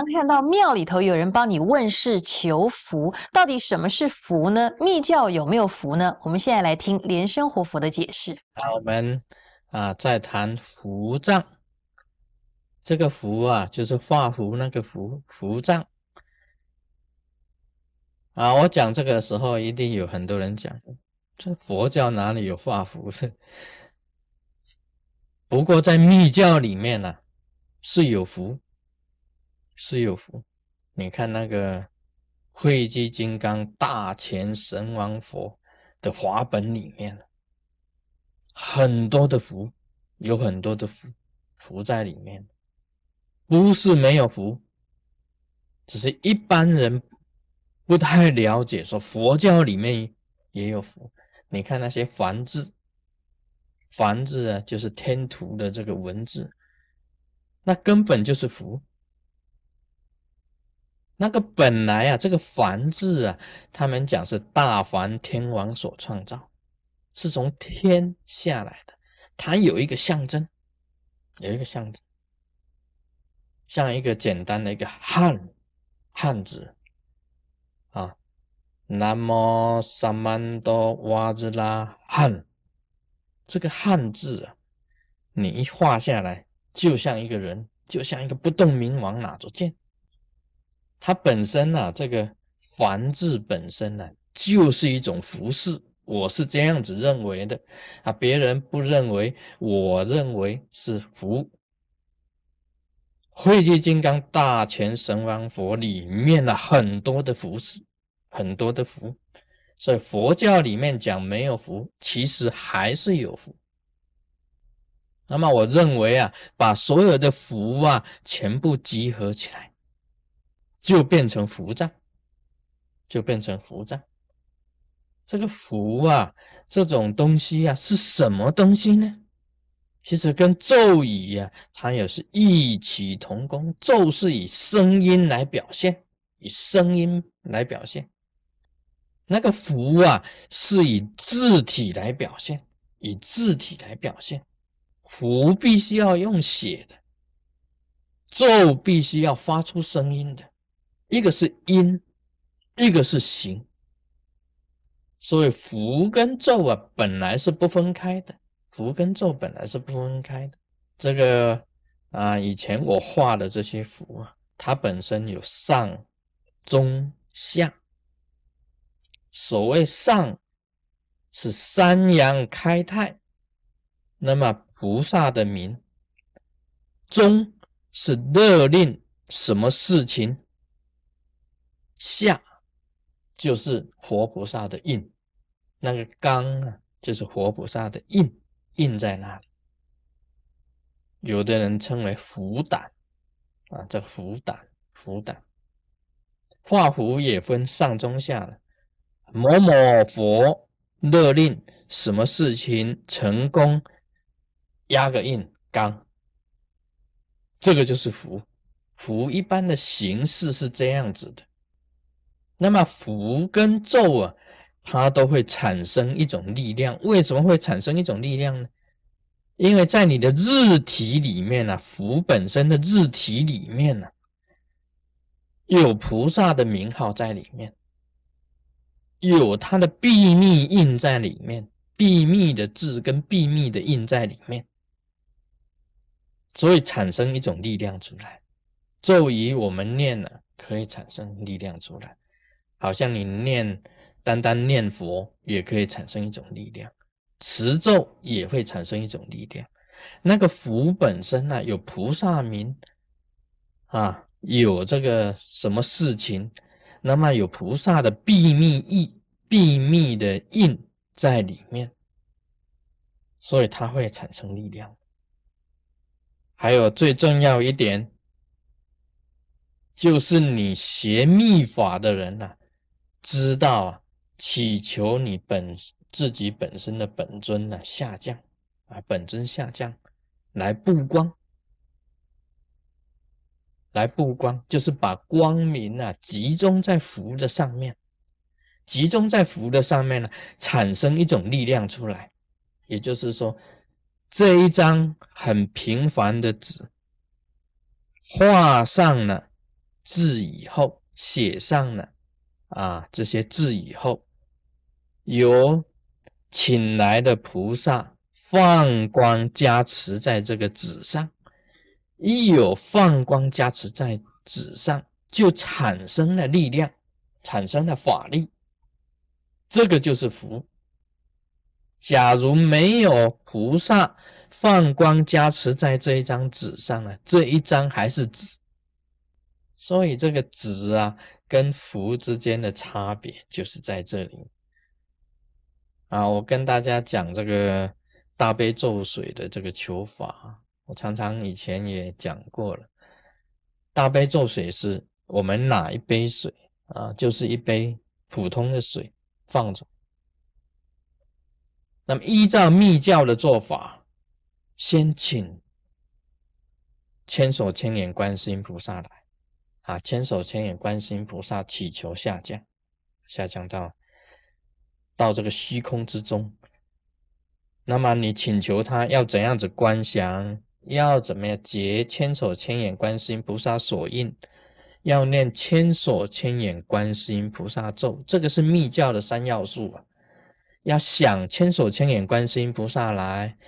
常看到庙里头有人帮你问事求福，到底什么是福呢？密教有没有福呢？我们现在来听莲生活佛的解释。那我们啊，在谈福藏，这个福啊，就是画符那个福，福藏。啊，我讲这个的时候，一定有很多人讲，这佛教哪里有画符的？不过在密教里面呢，是有符。是有福，你看那个慧基金刚大前神王佛的华本里面很多的福，有很多的福福在里面，不是没有福，只是一般人不太了解。说佛教里面也有福，你看那些梵字，梵字啊，就是天图的这个文字，那根本就是福。那个本来啊，这个梵字啊，他们讲是大梵天王所创造，是从天下来的。它有一个象征，有一个象征，像一个简单的一个汉汉字啊，南无萨曼多瓦兹拉汉，这个汉字啊，你一画下来，就像一个人，就像一个不动明王拿着剑。它本身呢，这个凡字本身呢，就是一种服饰，我是这样子认为的啊，别人不认为，我认为是福。慧基金刚大全神王佛里面的很多的服饰，很多的福，所以佛教里面讲没有福，其实还是有福。那么我认为啊，把所有的福啊全部集合起来。就变成符藏，就变成符藏。这个符啊，这种东西啊，是什么东西呢？其实跟咒语呀，它也是异曲同工。咒是以声音来表现，以声音来表现；那个符啊，是以字体来表现，以字体来表现。符必须要用写的，咒必须要发出声音的。一个是因，一个是行，所以符跟咒啊本来是不分开的，符跟咒本来是不分开的。这个啊，以前我画的这些符啊，它本身有上、中、下。所谓上是三阳开泰，那么菩萨的名；中是勒令什么事情。下就是活菩萨的印，那个刚啊，就是活菩萨的印，印在那里。有的人称为福胆啊，这福胆，福胆。画符也分上中下了，某某佛勒令什么事情成功，压个印刚，这个就是符。符一般的形式是这样子的。那么符跟咒啊，它都会产生一种力量。为什么会产生一种力量呢？因为在你的日体里面呢，符本身的日体里面呢，有菩萨的名号在里面，有它的秘密印在里面，秘密的字跟秘密的印在里面，所以产生一种力量出来。咒语我们念了，可以产生力量出来。好像你念单单念佛也可以产生一种力量，持咒也会产生一种力量。那个符本身呢，有菩萨名啊，有这个什么事情，那么有菩萨的秘密意、秘密的印在里面，所以它会产生力量。还有最重要一点，就是你学密法的人呐。知道啊，祈求你本自己本身的本尊呢下降啊，本尊下降来布光，来布光，就是把光明啊集中在符的上面，集中在符的上面呢，产生一种力量出来。也就是说，这一张很平凡的纸，画上了字以后，写上了啊这些字以后，由请来的菩萨放光加持在这个纸上，一有放光加持在纸上，就产生了力量，产生了法力，这个就是福。假如没有菩萨放光加持在这一张纸上呢，这一张还是纸。所以这个纸啊，跟福之间的差别就是在这里啊。我跟大家讲这个大悲咒水的这个求法，我常常以前也讲过了。大悲咒水是我们哪一杯水啊，就是一杯普通的水放着。那么依照密教的做法，先请千手千眼观世音菩萨来啊，千手千眼观世音菩萨祈求下降，下降到到这个虚空之中。那么你请求他要怎样子观想，要怎么样结千手千眼观世音菩萨所印，要念千手千眼观世音菩萨咒，这个是密教的三要素啊。要想千手千眼观世音菩萨来，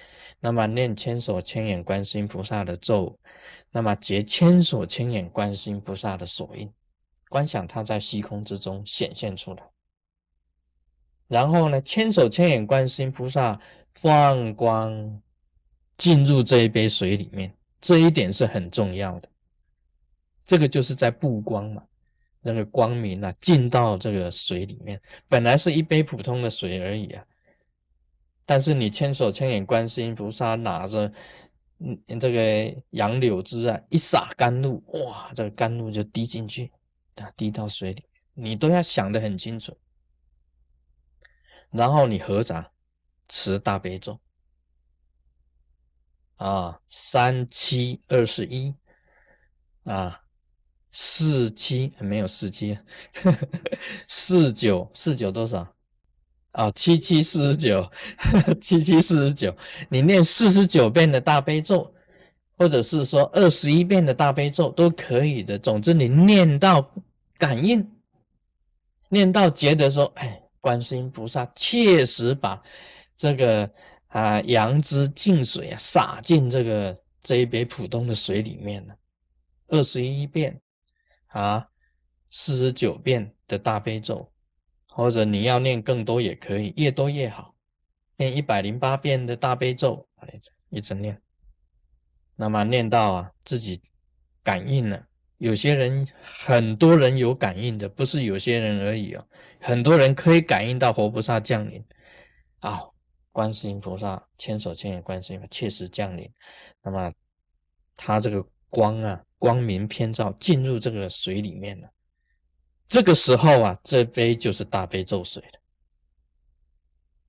那么念千手千眼观世音菩萨的咒，那么结千手千眼观世音菩萨的手印，观想他在虚空之中显现出来。然后呢，千手千眼观世音菩萨放光进入这一杯水里面，这一点是很重要的。这个就是在布光嘛。那个光明啊，进到这个水里面，本来是一杯普通的水而已啊。但是你千手千眼观世音菩萨拿着，嗯，这个杨柳枝啊，一洒甘露，哇，这个甘露就滴进去，啊，滴到水里，你都要想得很清楚。然后你合掌持大悲咒，啊，三七二十一，啊。四七没有四七，四九四九多少？啊，七七四十九，七七四十九。你念四十九遍的大悲咒，或者是说二十一遍的大悲咒都可以的。总之，你念到感应，念到觉得说，哎，观世音菩萨确实把这个啊羊脂净水啊洒进这个这一杯普通的水里面了。二十一遍。啊，四十九遍的大悲咒，或者你要念更多也可以，越多越好。念一百零八遍的大悲咒，一直念。那么念到啊，自己感应了。有些人，很多人有感应的，不是有些人而已哦。很多人可以感应到活菩萨降临啊，观世音菩萨千手千眼观世音切实降临。那么他这个光啊。光明偏照进入这个水里面了，这个时候啊，这杯就是大悲咒水了。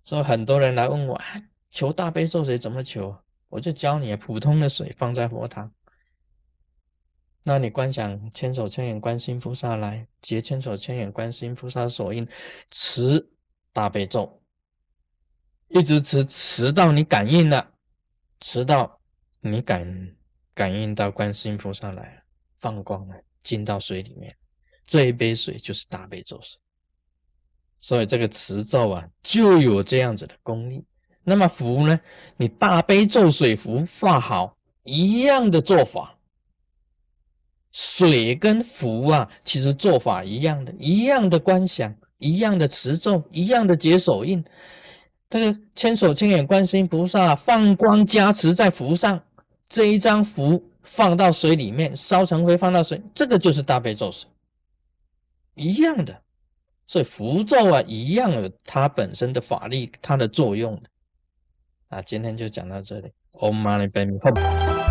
所以很多人来问我啊，求大悲咒水怎么求？我就教你，普通的水放在佛堂，那你观想千手千眼观世音菩萨来，结千手千眼观世音菩萨所印，持大悲咒，一直持持到你感应了，持到你感。感应到观世音菩萨来了，放光了，进到水里面，这一杯水就是大悲咒水。所以这个持咒啊，就有这样子的功力。那么符呢？你大悲咒水符画好，一样的做法。水跟符啊，其实做法一样的，一样的观想，一样的持咒，一样的解手印。这个千手千眼观世音菩萨放光加持在符上。这一张符放到水里面，烧成灰，放到水，这个就是大悲咒水，一样的。所以符咒啊，一样有它本身的法力，它的作用的。啊，今天就讲到这里。Om Mani Padme Hum。